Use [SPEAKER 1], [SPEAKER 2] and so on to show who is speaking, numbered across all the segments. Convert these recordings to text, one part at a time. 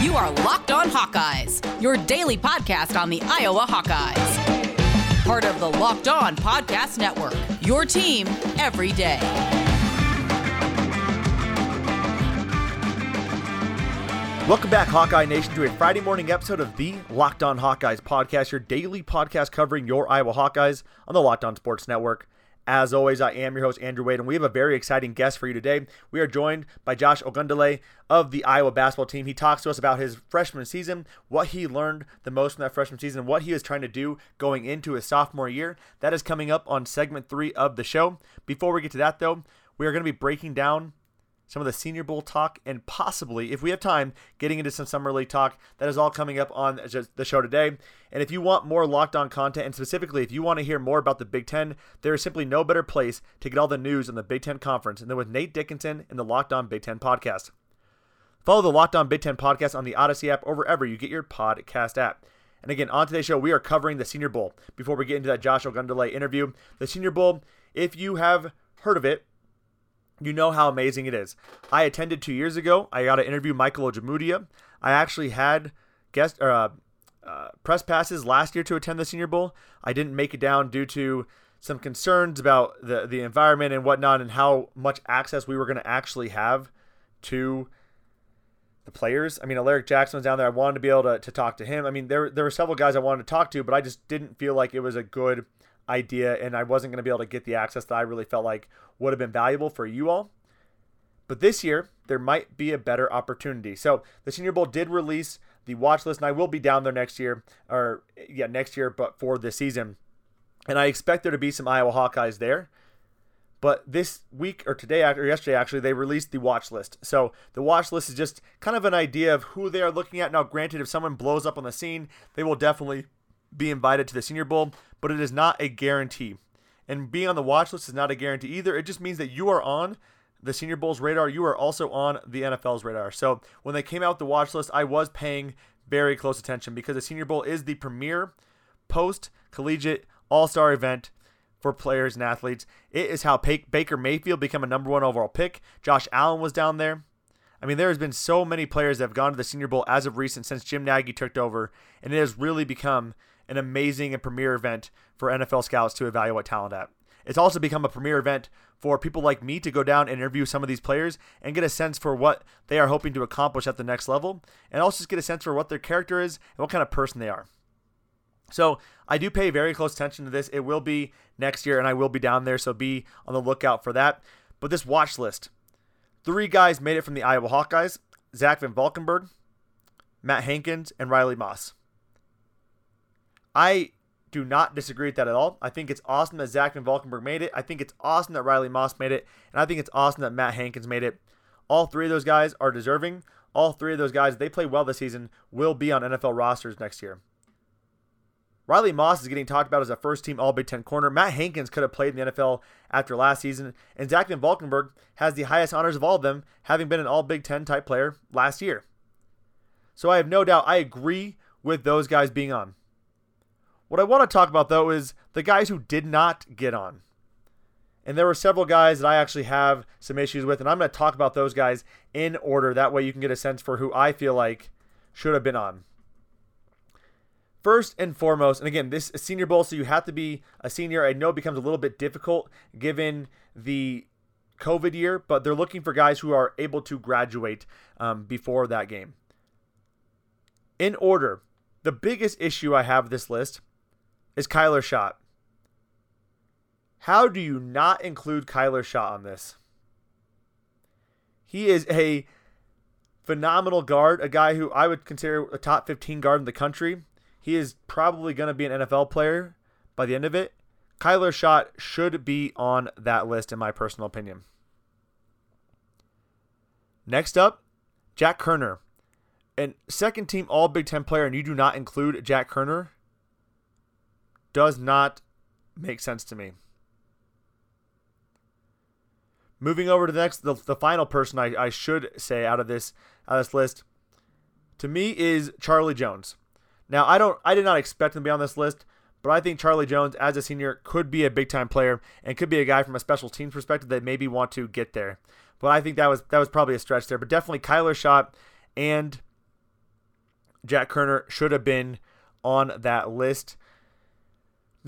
[SPEAKER 1] You are Locked On Hawkeyes, your daily podcast on the Iowa Hawkeyes. Part of the Locked On Podcast Network, your team every day.
[SPEAKER 2] Welcome back, Hawkeye Nation, to a Friday morning episode of the Locked On Hawkeyes podcast, your daily podcast covering your Iowa Hawkeyes on the Locked On Sports Network. As always, I am your host, Andrew Wade, and we have a very exciting guest for you today. We are joined by Josh Ogundele of the Iowa basketball team. He talks to us about his freshman season, what he learned the most from that freshman season, what he is trying to do going into his sophomore year. That is coming up on segment three of the show. Before we get to that, though, we are going to be breaking down some of the Senior Bowl talk, and possibly, if we have time, getting into some Summer League talk. That is all coming up on the show today. And if you want more locked on content, and specifically if you want to hear more about the Big Ten, there is simply no better place to get all the news on the Big Ten Conference than with Nate Dickinson in the Locked On Big Ten podcast. Follow the Locked On Big Ten podcast on the Odyssey app or wherever you get your podcast app. And again, on today's show, we are covering the Senior Bowl. Before we get into that Josh Ogundele interview, the Senior Bowl, if you have heard of it, you know how amazing it is. I attended two years ago. I got to interview Michael Ojemudia. I actually had guest uh, uh, press passes last year to attend the Senior Bowl. I didn't make it down due to some concerns about the the environment and whatnot, and how much access we were going to actually have to the players. I mean, Alaric Jackson was down there. I wanted to be able to, to talk to him. I mean, there there were several guys I wanted to talk to, but I just didn't feel like it was a good idea, and I wasn't going to be able to get the access that I really felt like would have been valuable for you all. But this year, there might be a better opportunity. So the Senior Bowl did release the watch list, and I will be down there next year, or yeah, next year, but for this season. And I expect there to be some Iowa Hawkeyes there. But this week or today or yesterday actually they released the watch list. So the watch list is just kind of an idea of who they are looking at. Now, granted, if someone blows up on the scene, they will definitely be invited to the Senior Bowl, but it is not a guarantee. And being on the watch list is not a guarantee either. It just means that you are on the Senior Bowl's radar. You are also on the NFL's radar. So when they came out with the watch list, I was paying very close attention because the Senior Bowl is the premier post collegiate all star event for players and athletes. It is how Baker Mayfield became a number one overall pick. Josh Allen was down there. I mean, there has been so many players that have gone to the Senior Bowl as of recent since Jim Nagy took over, and it has really become an amazing and premier event for NFL scouts to evaluate talent at. It's also become a premier event for people like me to go down and interview some of these players and get a sense for what they are hoping to accomplish at the next level, and also just get a sense for what their character is and what kind of person they are. So I do pay very close attention to this. It will be next year, and I will be down there, so be on the lookout for that. But this watch list, three guys made it from the Iowa Hawkeyes: Zach Van Valkenburg, Matt Hankins, and Riley Moss. I do not disagree with that at all. I think it's awesome that Zach Van Valkenburg made it. I think it's awesome that Riley Moss made it. And I think it's awesome that Matt Hankins made it. All three of those guys are deserving. All three of those guys, they play well this season, will be on NFL rosters next year. Riley Moss is getting talked about as a first team All Big Ten corner. Matt Hankins could have played in the NFL after last season. And Zach Van Valkenburg has the highest honors of all of them, having been an All Big Ten type player last year. So I have no doubt I agree with those guys being on. What I want to talk about, though, is the guys who did not get on. And there were several guys that I actually have some issues with, and I'm going to talk about those guys in order. That way you can get a sense for who I feel like should have been on. First and foremost, and again, this is Senior Bowl, so you have to be a senior. I know it becomes a little bit difficult given the COVID year, but they're looking for guys who are able to graduate um, before that game. In order, the biggest issue I have this list is Kyler Schott. How do you not include Kyler Schott on this? He is a phenomenal guard, a guy who I would consider a top 15 guard in the country. He is probably going to be an NFL player by the end of it. Kyler Schott should be on that list, in my personal opinion. Next up, Jack Koerner. And second team All Big Ten player, and you do not include Jack Koerner does not make sense to me. Moving over to the next, the, the final person I, I should say out of this out of this list, to me is Charlie Jones. Now I don't I did not expect him to be on this list, but I think Charlie Jones as a senior could be a big time player and could be a guy from a special teams perspective that maybe want to get there. But I think that was that was probably a stretch there. But definitely Kyler Schott and Jack Koerner should have been on that list.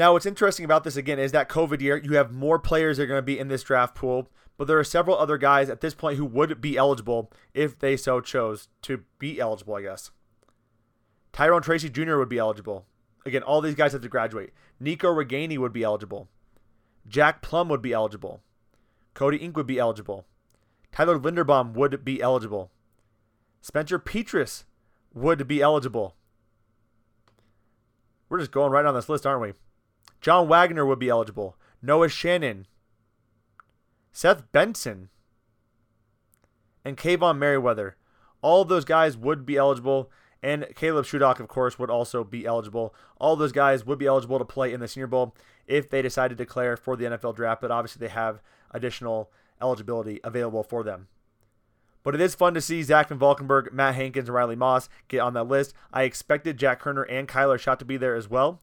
[SPEAKER 2] Now, what's interesting about this again is that COVID year, you have more players that are going to be in this draft pool, but there are several other guys at this point who would be eligible if they so chose to be eligible, I guess. Tyrone Tracy Jr. would be eligible. Again, all these guys have to graduate. Nico Ragaini would be eligible. Jack Plumb would be eligible. Cody Ince would be eligible. Tyler Linderbaum would be eligible. Spencer Petras would be eligible. We're just going right on this list, aren't we? John Waggoner would be eligible. Noah Shannon. Seth Benson. And Kaevon Merriweather. All those guys would be eligible. And Caleb Shudak, of course, would also be eligible. All those guys would be eligible to play in the Senior Bowl if they decide to declare for the NFL draft, but obviously they have additional eligibility available for them. But it is fun to see Zach Van Valkenburg, Matt Hankins, and Riley Moss get on that list. I expected Jack Koerner and Kyler Schott to be there as well.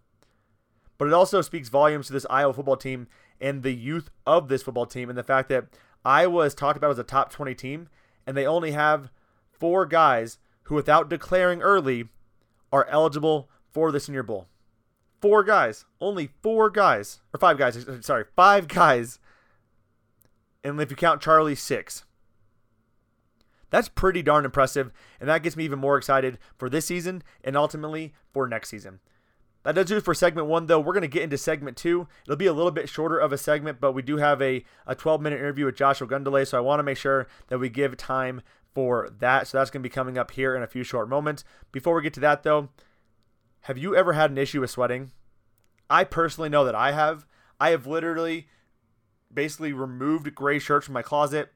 [SPEAKER 2] But it also speaks volumes to this Iowa football team and the youth of this football team and the fact that Iowa is talked about as a top 20 team, and they only have four guys who, without declaring early, are eligible for the Senior Bowl. Four guys. Only four guys. Or five guys. Uh, sorry, five guys. And if you count Charlie, six. That's pretty darn impressive, and that gets me even more excited for this season and ultimately for next season. That does do it for segment one, though. We're going to get into segment two. It'll be a little bit shorter of a segment, but we do have a, a 12 minute interview with Josh Ogundele, so I want to make sure that we give time for that. So that's going to be coming up here in a few short moments. Before we get to that, though, have you ever had an issue with sweating? I personally know that I have. I have literally basically removed gray shirts from my closet.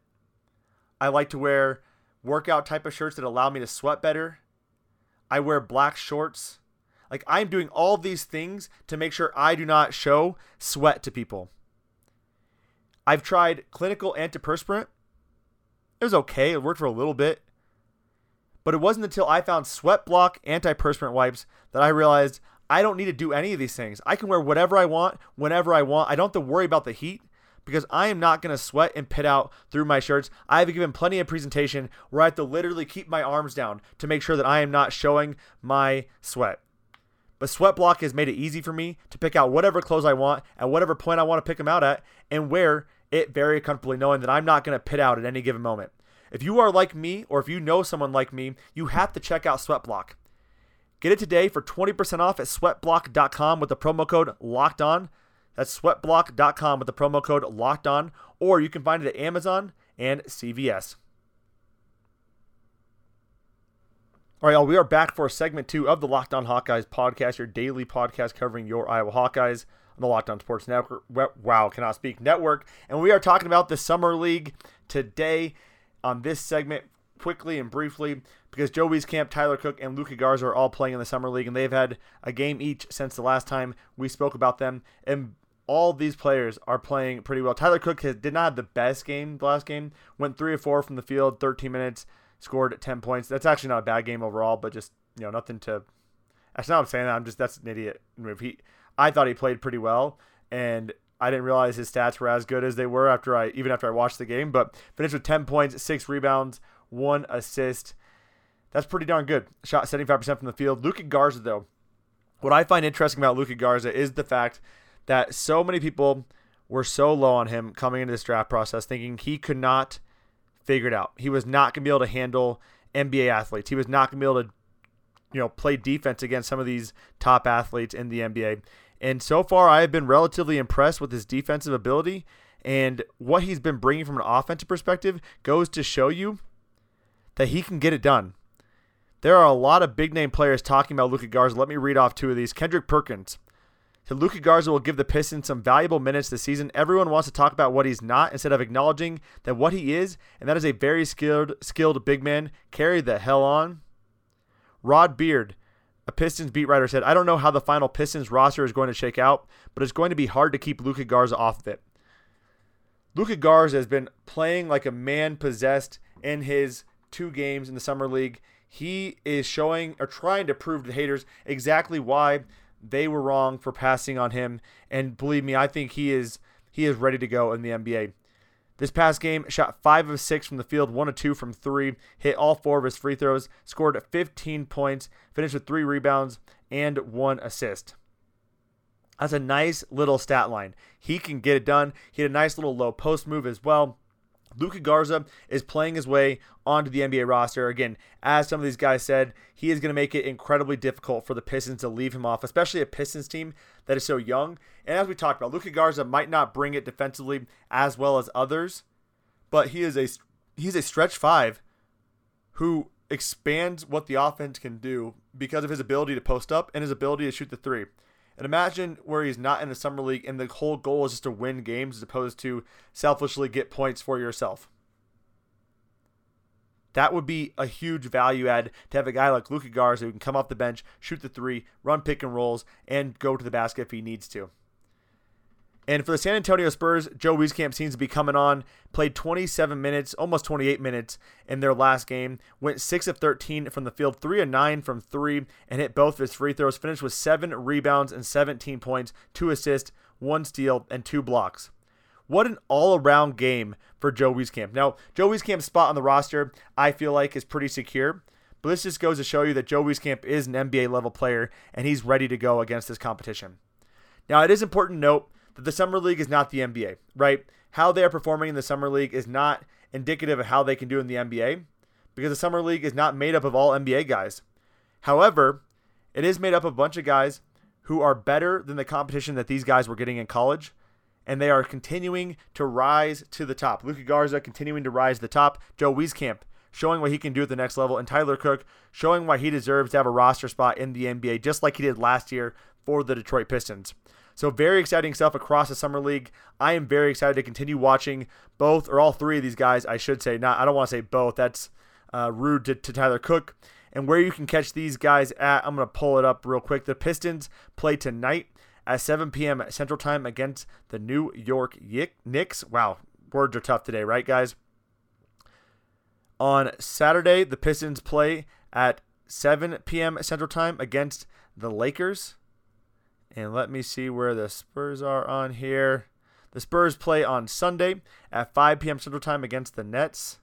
[SPEAKER 2] I like to wear workout type of shirts that allow me to sweat better. I wear black shorts. Like I'm doing all these things to make sure I do not show sweat to people. I've tried clinical antiperspirant. It was okay. It worked for a little bit. But it wasn't until I found Sweat Block antiperspirant wipes that I realized I don't need to do any of these things. I can wear whatever I want, whenever I want. I don't have to worry about the heat because I am not going to sweat and pit out through my shirts. I have given plenty of presentation where I have to literally keep my arms down to make sure that I am not showing my sweat. But Sweat Block has made it easy for me to pick out whatever clothes I want at whatever point I want to pick them out at and wear it very comfortably, knowing that I'm not going to pit out at any given moment. If you are like me, or if you know someone like me, you have to check out Sweatblock. Get it today for 20% off at sweatblock.com with the promo code locked on. That's sweatblock.com with the promo code locked on, or you can find it at Amazon and CVS. All right, y'all, we are back for segment two of the Locked On Hawkeyes podcast, your daily podcast covering your Iowa Hawkeyes on the Locked On Sports Network. Wow, cannot speak network. And we are talking about the Summer League today on this segment quickly and briefly because Joe Wieskamp, Tyler Cook, and Luka Garza are all playing in the Summer League, and they've had a game each since the last time we spoke about them. And all these players are playing pretty well. Tyler Cook has, did not have the best game the last game, went 3 or 4 from the field, 13 minutes scored 10 points. That's actually not a bad game overall, but just, you know, nothing to. That's not I'm saying that. I'm just, that's an idiot move. He, I thought he played pretty well, and I didn't realize his stats were as good as they were after I, even after I watched the game, but finished with 10 points, six rebounds, one assist. That's pretty darn good. Shot 75% from the field. Luka Garza, though, what I find interesting about Luka Garza is the fact that so many people were so low on him coming into this draft process, thinking he could not – figured out. He was not going to be able to handle NBA athletes. He was not going to be able to, you know, play defense against some of these top athletes in the NBA. And so far, I have been relatively impressed with his defensive ability. And what he's been bringing from an offensive perspective goes to show you that he can get it done. There are a lot of big name players talking about Luka Garza. Let me read off two of these. Kendrick Perkins Luka Garza will give the Pistons some valuable minutes this season. Everyone wants to talk about what he's not instead of acknowledging that what he is, and that is a very skilled skilled big man. Carry the hell on. Rod Beard, a Pistons beat writer, said, I don't know how the final Pistons roster is going to shake out, but it's going to be hard to keep Luka Garza off of it. Luka Garza has been playing like a man possessed in his two games in the Summer League. He is showing or trying to prove to haters exactly why they were wrong for passing on him. And believe me, I think he is he is ready to go in the NBA. This past game, shot 5 of 6 from the field, 1 of 2 from 3, hit all 4 of his free throws, scored 15 points, finished with 3 rebounds, and 1 assist. That's a nice little stat line. He can get it done. He had a nice little low post move as well. Luka Garza is playing his way onto the NBA roster. Again, as some of these guys said, he is going to make it incredibly difficult for the Pistons to leave him off, especially a Pistons team that is so young. And as we talked about, Luka Garza might not bring it defensively as well as others, but he is a he's a stretch five who expands what the offense can do because of his ability to post up and his ability to shoot the three. And imagine where he's not in the summer league and the whole goal is just to win games as opposed to selfishly get points for yourself. That would be a huge value add to have a guy like Luka Garza who can come off the bench, shoot the three, run pick and rolls, and go to the basket if he needs to. And for the San Antonio Spurs, Joe Wieskamp seems to be coming on. Played 27 minutes, almost 28 minutes in their last game. Went 6 of 13 from the field, 3 of 9 from 3, and hit both of his free throws. Finished with 7 rebounds and 17 points, 2 assists, 1 steal, and 2 blocks. What an all around game for Joe Wieskamp. Now, Joe Wieskamp's spot on the roster, I feel like, is pretty secure. But this just goes to show you that Joe Wieskamp is an NBA level player and he's ready to go against this competition. Now, it is important to note that the Summer League is not the NBA, right? How they are performing in the Summer League is not indicative of how they can do in the NBA because the Summer League is not made up of all NBA guys. However, it is made up of a bunch of guys who are better than the competition that these guys were getting in college, and they are continuing to rise to the top. Luka Garza continuing to rise to the top. Joe Wieskamp showing what he can do at the next level, and Tyler Cook showing why he deserves to have a roster spot in the NBA, just like he did last year for the Detroit Pistons. So very exciting stuff across the summer league. I am very excited to continue watching both or all three of these guys. I should say not. I don't want to say both. That's uh, rude to, to Tyler Cook. And where you can catch these guys at, I'm to pull it up real quick. The Pistons play tonight at 7 p.m. Central Time against the New York Knicks. Wow, words are tough today, right, guys? On Saturday, the Pistons play at 7 p.m. Central Time against the Lakers. And let me see where the Spurs are on here. The Spurs play on Sunday at 5 p.m. Central Time against the Nets.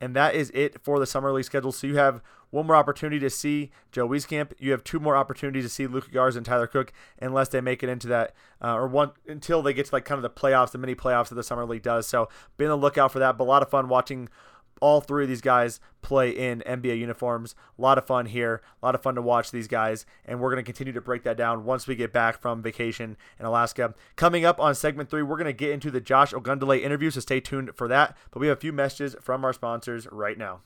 [SPEAKER 2] And that is it for the Summer League schedule. So you have one more opportunity to see Joe Wieskamp. You have two more opportunities to see Luka Garza and Tyler Cook, unless they make it into that, uh, or one until they get to like kind of the playoffs, the mini playoffs that the Summer League does. So be on the lookout for that. But a lot of fun watching all three of these guys play in NBA uniforms. A lot of fun here. A lot of fun to watch these guys. And we're going to continue to break that down once we get back from vacation in Alaska. Coming up on segment three, we're going to get into the Josh Ogundele interview, so stay tuned for that. But we have a few messages from our sponsors right now.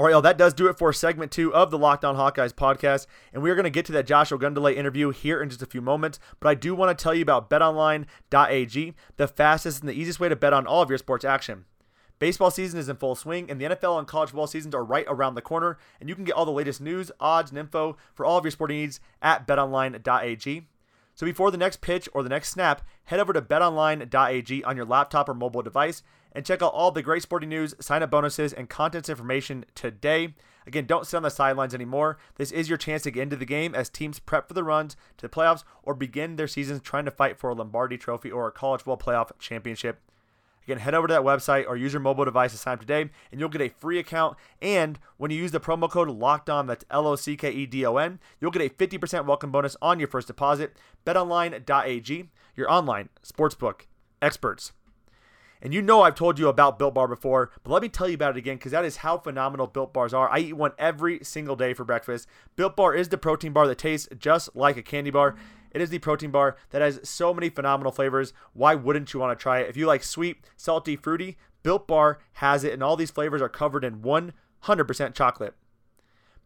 [SPEAKER 2] All right, y'all, that does do it for segment two of the Locked On Hawkeyes podcast. And we are going to get to that Josh Ogundele interview here in just a few moments. But I do want to tell you about betonline.ag, the fastest and the easiest way to bet on all of your sports action. Baseball season is in full swing, and the NFL and college football seasons are right around the corner. And you can get all the latest news, odds, and info for all of your sporting needs at betonline.ag. So before the next pitch or the next snap, head over to betonline.ag on your laptop or mobile device and check out all the great sporting news, sign up bonuses, and contents information today. Again, don't sit on the sidelines anymore. This is your chance to get into the game as teams prep for the runs to the playoffs or begin their seasons trying to fight for a Lombardi trophy or a college football playoff championship. Again, head over to that website or use your mobile device to sign up today, and you'll get a free account. And when you use the promo code Locked On, that's L O C K E D O N, you'll get a 50% welcome bonus on your first deposit. BetOnline.ag, your online sportsbook experts. And you know I've told you about Built Bar before, but let me tell you about it again because that is how phenomenal Built Bars are. I eat one every single day for breakfast. Built Bar is the protein bar that tastes just like a candy bar. It is the protein bar that has so many phenomenal flavors. Why wouldn't you want to try it? If you like sweet, salty, fruity, Built Bar has it, and all these flavors are covered in 100% chocolate.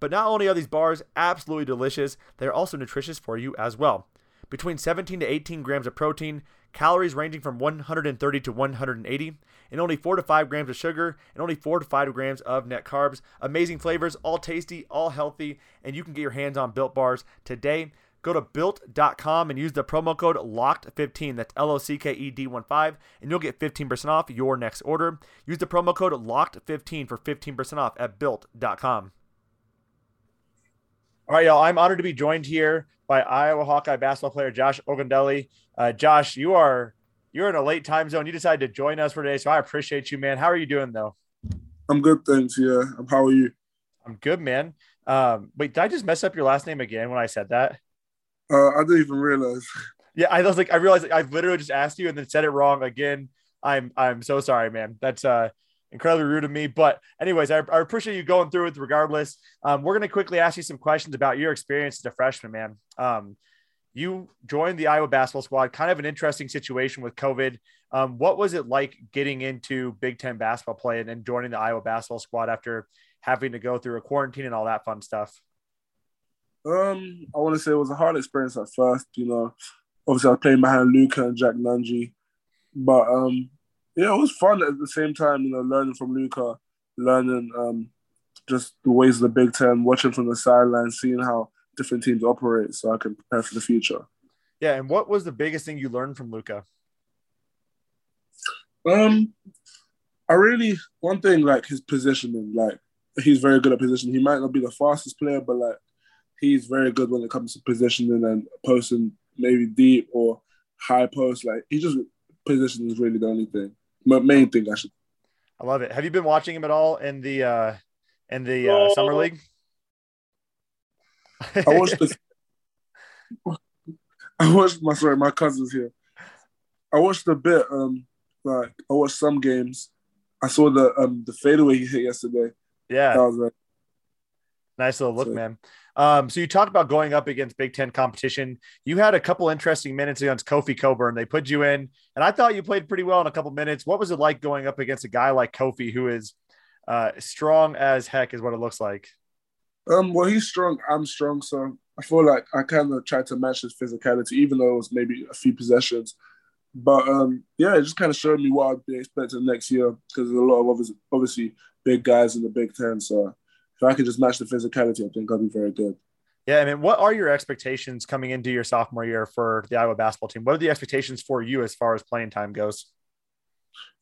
[SPEAKER 2] But not only are these bars absolutely delicious, they're also nutritious for you as well. Between 17 to 18 grams of protein, calories ranging from 130 to 180, and only 4 to 5 grams of sugar, and only 4 to 5 grams of net carbs. Amazing flavors, all tasty, all healthy, and you can get your hands on Built Bars today. Go to built.com and use the promo code LOCKED15. That's L O C K E D 1 5, and you'll get 15% off your next order. Use the promo code LOCKED15 for 15% off at built.com. All right, y'all. I'm honored to be joined here by Iowa Hawkeye basketball player Josh Ogundele. Uh, Josh, you are you're in a late time zone. You decided to join us for today, so I appreciate you, man. How are you doing though?
[SPEAKER 3] I'm good, thanks. Yeah, how are you?
[SPEAKER 2] I'm good, man. Um, wait, did I just mess up your last name again when I said that?
[SPEAKER 3] Uh, I didn't even realize.
[SPEAKER 2] Yeah, I was like, I realized I literally just asked you and then said it wrong again. I'm I'm so sorry, man. That's uh incredibly rude of me. But anyways, I, I appreciate you going through it regardless. Um, we're gonna quickly ask you some questions about your experience as a freshman, man. Um, you joined the Iowa basketball squad, kind of an interesting situation with COVID. Um, what was it like getting into Big Ten basketball play and, and joining the Iowa basketball squad after having to go through a quarantine and all that fun stuff?
[SPEAKER 3] Um, I want to say it was a hard experience at first. You know, obviously I was playing behind Luka and Jack Nunge, but um, yeah, it was fun at the same time. You know, learning from Luka, learning um, just the ways of the Big Ten, watching from the sidelines, seeing how different teams operate, so I can prepare for the future.
[SPEAKER 2] Yeah, and what was the biggest thing you learned from Luka?
[SPEAKER 3] Um, I really one thing like his positioning. Like he's very good at positioning. He might not be the fastest player, but like he's very good when it comes to positioning and posting maybe deep or high post. Like he just positioning is really the only thing, my main thing I should.
[SPEAKER 2] I love it. Have you been watching him at all in the uh in the uh, summer league?
[SPEAKER 3] I watched the. I watched my sorry, my cousins here. I watched a bit. Um, like I watched some games. I saw the um the fadeaway he hit yesterday.
[SPEAKER 2] Yeah, that was like, nice little look, so, man. Um, so you talked about going up against Big Ten competition. You had a couple interesting minutes against Kofi Cockburn. They put you in, and I thought you played pretty well in a couple minutes. What was it like going up against a guy like Kofi, who is uh, strong as heck, is what it looks like?
[SPEAKER 3] Um, well, he's strong. I'm strong, so I feel like I kind of tried to match his physicality, even though it was maybe a few possessions. But um, yeah, it just kind of showed me what I'd be expecting next year because there's a lot of obviously, obviously big guys in the Big Ten. So if I could just match the physicality, I think I'll be very good.
[SPEAKER 2] Yeah, I mean, what are your expectations coming into your sophomore year for the Iowa basketball team? What are the expectations for you as far as playing time goes?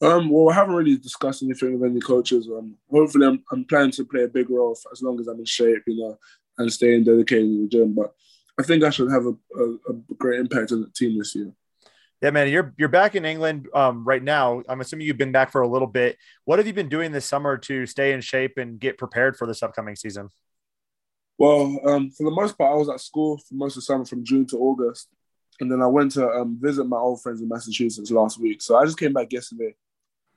[SPEAKER 3] Um, well, I haven't really discussed anything with any coaches. Um, hopefully, I'm, I'm planning to play a big role as long as I'm in shape, you know, and staying dedicated in the gym. But I think I should have a, a, a great impact on the team this year.
[SPEAKER 2] Yeah, man, you're you're back in England um, right now. I'm assuming you've been back for a little bit. What have you been doing this summer to stay in shape and get prepared for this upcoming season?
[SPEAKER 3] Well, um, for the most part, I was at school for most of the summer from June to August, and then I went to um, visit my old friends in Massachusetts last week. So I just came back yesterday,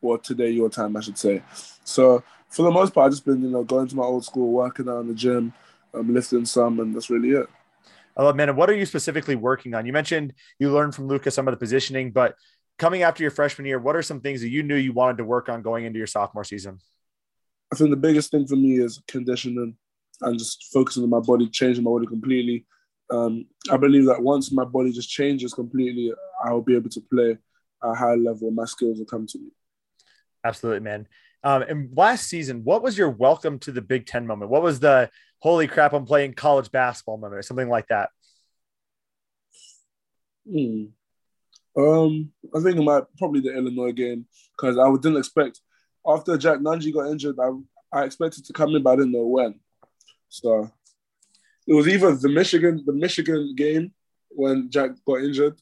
[SPEAKER 3] or today your time, I should say. So for the most part, I've just been you know going to my old school, working out in the gym, um, lifting some, and that's really it.
[SPEAKER 2] I love, man. what are you specifically working on? You mentioned you learned from Lucas some of the positioning, but coming after your freshman year, what are some things that you knew you wanted to work on going into your sophomore season?
[SPEAKER 3] I think the biggest thing for me is conditioning and just focusing on my body, changing my body completely. Um, I believe that once my body just changes completely, I'll be able to play at a high level. My skills will come to me.
[SPEAKER 2] Absolutely, man. Um, and last season, what was your welcome to the Big Ten moment? What was the holy crap, I'm playing college basketball moment or something like that?
[SPEAKER 3] Hmm. Um, I think it might probably the Illinois game because I didn't expect after Jack Nunge got injured, I I expected to come in, but I didn't know when. So it was either the Michigan the Michigan game when Jack got injured,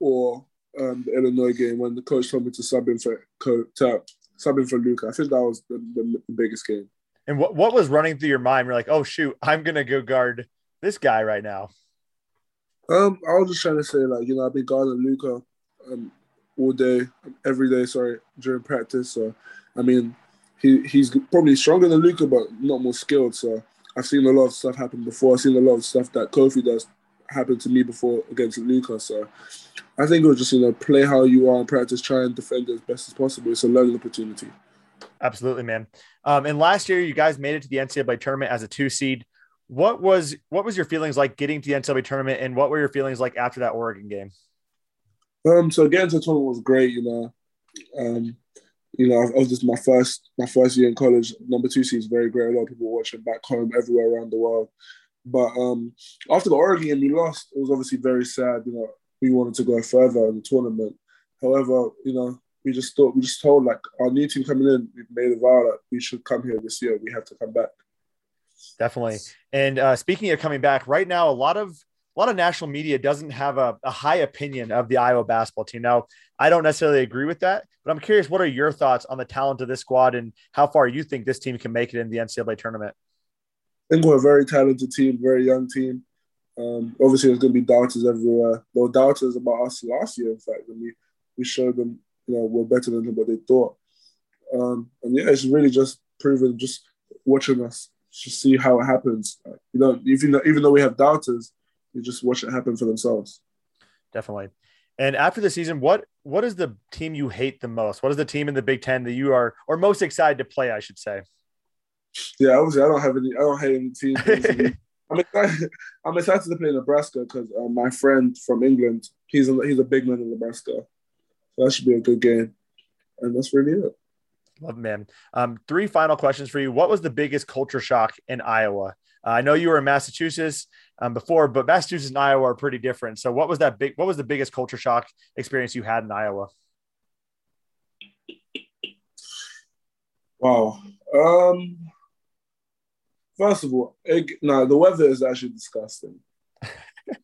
[SPEAKER 3] or um, the Illinois game when the coach told me to sub in for to sub in for Luka. I think that was the, the, the biggest game.
[SPEAKER 2] And what, what was running through your mind? You're like, oh shoot, I'm gonna go guard this guy right now.
[SPEAKER 3] Um, I was just trying to say, like, you know, I've been guarding Luka um, all day, every day, sorry, during practice. So I mean, he he's probably stronger than Luka, but not more skilled. So I've seen a lot of stuff happen before. I've seen a lot of stuff that Kofi does happen to me before against Luka. So I think it was just, you know, play how you are in practice, try and defend as best as possible. It's a learning opportunity.
[SPEAKER 2] Absolutely, man. Um, and last year, you guys made it to the NCAA tournament as a two seed. What was what was your feelings like getting to the NCAA tournament, and what were your feelings like after that Oregon game?
[SPEAKER 3] Um, so getting to the tournament was great. You know, um, you know, I was just my first my first year in college. Number two seed is very great. A lot of people watching back home, everywhere around the world. But um, after the Oregon game, we lost. It was obviously very sad. You know, we wanted to go further in the tournament. However, you know, we just thought we just told like our new team coming in, we've made a vow that we should come here this year. We have to come back.
[SPEAKER 2] Definitely. And uh, speaking of coming back, right now a lot of a lot of national media doesn't have a, a high opinion of the Iowa basketball team. Now, I don't necessarily agree with that, but I'm curious, what are your thoughts on the talent of this squad and how far you think this team can make it in the NCAA tournament?
[SPEAKER 3] Think we're a very talented team, very young team. Um, obviously, there's going to be doubters everywhere. There were doubters about us last year, in fact, and we, we showed them, you know, we're better than what they thought. Um, and yeah, it's really just proven, just watching us, just see how it happens. You know, even though, even though we have doubters, you just watch it happen for themselves.
[SPEAKER 2] Definitely. And after the season, what what is the team you hate the most? What is the team in the Big Ten that you are or most excited to play? I should say.
[SPEAKER 3] Yeah, obviously, I don't have any. I don't hate any teams. I'm excited. I'm excited to play Nebraska because uh, my friend from England, he's a he's a big man in Nebraska, so that should be a good game, and that's really it.
[SPEAKER 2] Love man. Um, three final questions for you. What was the biggest culture shock in Iowa? Uh, I know you were in Massachusetts um, before, but Massachusetts and Iowa are pretty different. So, what was that big? What was the biggest culture shock experience you had in Iowa?
[SPEAKER 3] Wow. Um, First of all, it, no, the weather is actually disgusting.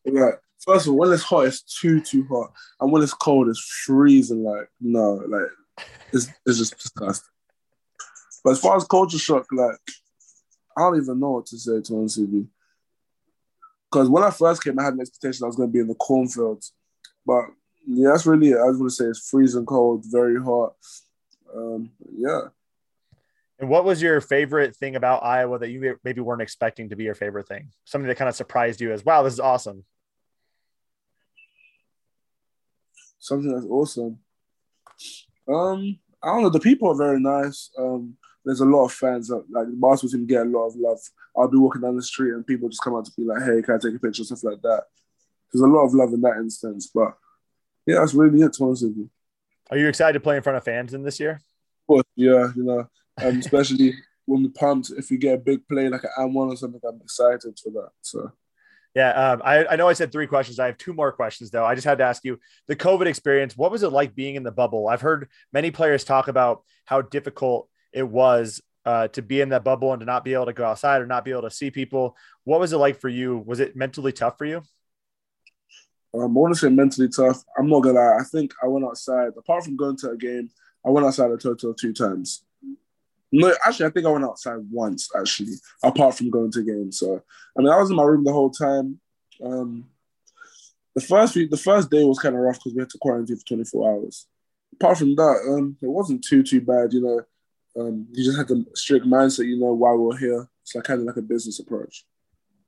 [SPEAKER 3] like, first of all, when it's hot, it's too too hot, and when it's cold, it's freezing. Like, no, like it's it's just disgusting. But as far as culture shock, like I don't even know what to say to you. Because when I first came, I had an expectation I was going to be in the cornfields, but yeah, that's really it. I was going to say it's freezing cold, very hot. Um, yeah.
[SPEAKER 2] And what was your favorite thing about Iowa that you maybe weren't expecting to be your favorite thing? Something that kind of surprised you as, wow, this is awesome.
[SPEAKER 3] Something that's awesome. Um, I don't know. The people are very nice. Um, there's a lot of fans. That, like the basketball team get a lot of love. I'll be walking down the street and people just come out to be like, "Hey, can I take a picture?" Stuff like that. There's a lot of love in that instance. But yeah, that's really it. To honest with you.
[SPEAKER 2] Are you excited to play in front of fans in this year?
[SPEAKER 3] Of course, yeah. You know, um, especially when we pumped. If we get a big play like an M one or something, I'm excited for that. So.
[SPEAKER 2] Yeah, um, I, I know I said three questions. I have two more questions though. I just had to ask you the COVID experience. What was it like being in the bubble? I've heard many players talk about how difficult it was uh, to be in that bubble and to not be able to go outside or not be able to see people. What was it like for you? Was it mentally tough for you?
[SPEAKER 3] Um, I want to say mentally tough. I'm not gonna lie. I think I went outside. Apart from going to a game, I went outside a total of two times. No, actually, I think I went outside once. Actually, apart from going to games. So, I mean, I was in my room the whole time. Um, the first week, the first day was kind of rough because we had to quarantine for 24 hours. Apart from that, um, it wasn't too too bad. You know, um, you just had the strict mindset. You know, why we're here. It's like kind of like a business approach.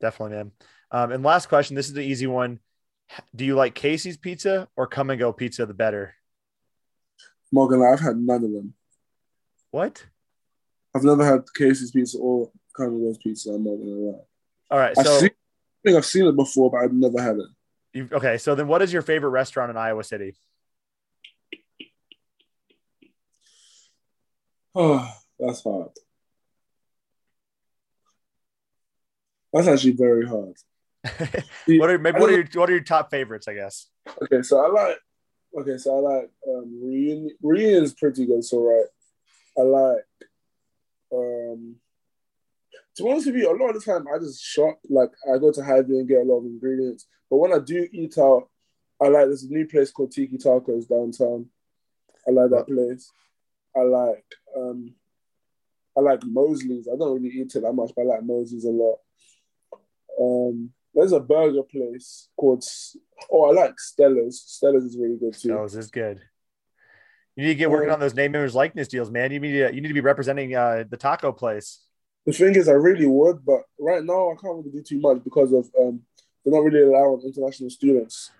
[SPEAKER 2] Definitely, man. Um, and last question. This is the easy one. Do you like Casey's pizza or come and go pizza the better?
[SPEAKER 3] Morgan, I've had none of them.
[SPEAKER 2] What?
[SPEAKER 3] I've never had Casey's pizza or Carnival's pizza. I'm not gonna lie.
[SPEAKER 2] All right, so
[SPEAKER 3] seen, I think I've seen it before, but I've never had it.
[SPEAKER 2] You, okay, so then what is your favorite restaurant in Iowa City?
[SPEAKER 3] Oh, that's hard. That's actually very hard.
[SPEAKER 2] what are maybe what are your what are your top favorites? I guess.
[SPEAKER 3] Okay, so I like. Okay, so I like um, Reunion. Reunion is pretty good. So right, I like um, to be honest with you, a lot of the time I just shop. Like I go to Hy-Vee and get a lot of ingredients. But when I do eat out, I like a new place called Tiki Tacos downtown. I like that place. I like um, I like Mosley's. I don't really eat it that much, but I like Mosley's a lot. Um, there's a burger place called Oh, I like Stella's. Stella's is really good too.
[SPEAKER 2] Stella's is good. You need to get working on those name image likeness deals, man. You need to you need to be representing uh, the taco place.
[SPEAKER 3] The thing is, I really would, but right now I can't really do too much because of um, they're not really allowing international students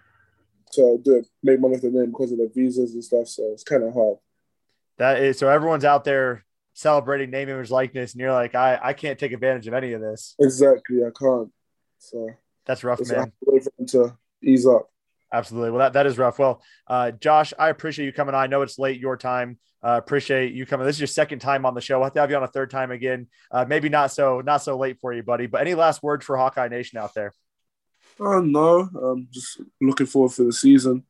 [SPEAKER 3] to do it, make money off their name because of the visas and stuff. So it's kind of hard.
[SPEAKER 2] That is so everyone's out there celebrating name image likeness, and you're like, I I can't take advantage of any of this.
[SPEAKER 3] Exactly, I can't. So
[SPEAKER 2] that's rough, man.
[SPEAKER 3] Wait for them to ease up.
[SPEAKER 2] Absolutely. Well, that, that is rough. Well, uh, Josh, I appreciate you coming on. I know it's late your time. Uh, appreciate you coming. This is your second time on the show. I'll have to have you on a third time again. Uh, maybe not so not so late for you, buddy. But any last words for Hawkeye Nation out there?
[SPEAKER 3] Uh, no, I'm just looking forward for the season.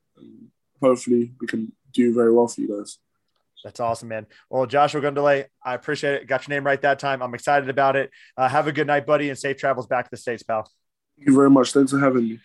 [SPEAKER 3] Hopefully, we can do very well for you guys.
[SPEAKER 2] That's awesome, man. Well, Joshua Ogundele, I appreciate it. Got your name right that time. I'm excited about it. Uh, have a good night, buddy, and safe travels back to the States, pal.
[SPEAKER 3] Thank you very much. Thanks for having me.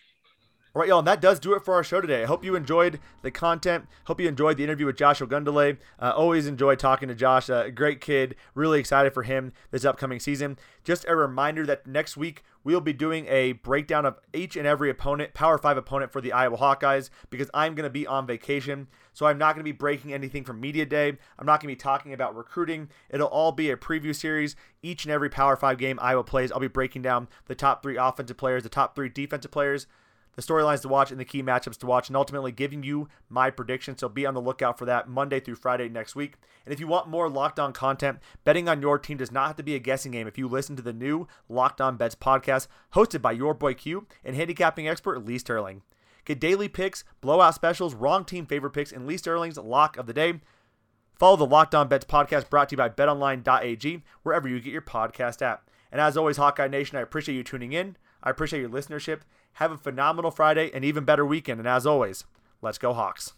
[SPEAKER 2] All right, y'all, and that does do it for our show today. I hope you enjoyed the content. Hope you enjoyed the interview with Joshua Ogundele. Uh, always enjoy talking to Josh. A uh, great kid. Really excited for him this upcoming season. Just a reminder that next week we'll be doing a breakdown of each and every opponent, Power 5 opponent for the Iowa Hawkeyes, because I'm going to be on vacation. So I'm not going to be breaking anything from Media Day. I'm not going to be talking about recruiting. It'll all be a preview series. Each and every Power 5 game Iowa plays, I'll be breaking down the top three offensive players, the top three defensive players the storylines to watch and the key matchups to watch, and ultimately giving you my predictions. So be on the lookout for that Monday through Friday next week. And if you want more locked on content, betting on your team does not have to be a guessing game if you listen to the new Locked On Bets podcast hosted by your boy Q and handicapping expert Lee Sterling. Get daily picks, blowout specials, wrong team favorite picks, and Lee Sterling's lock of the day. Follow the Locked On Bets podcast brought to you by betonline.ag, wherever you get your podcast at. And as always, Hawkeye Nation, I appreciate you tuning in. I appreciate your listenership. Have a phenomenal Friday and even better weekend. And as always, let's go Hawks.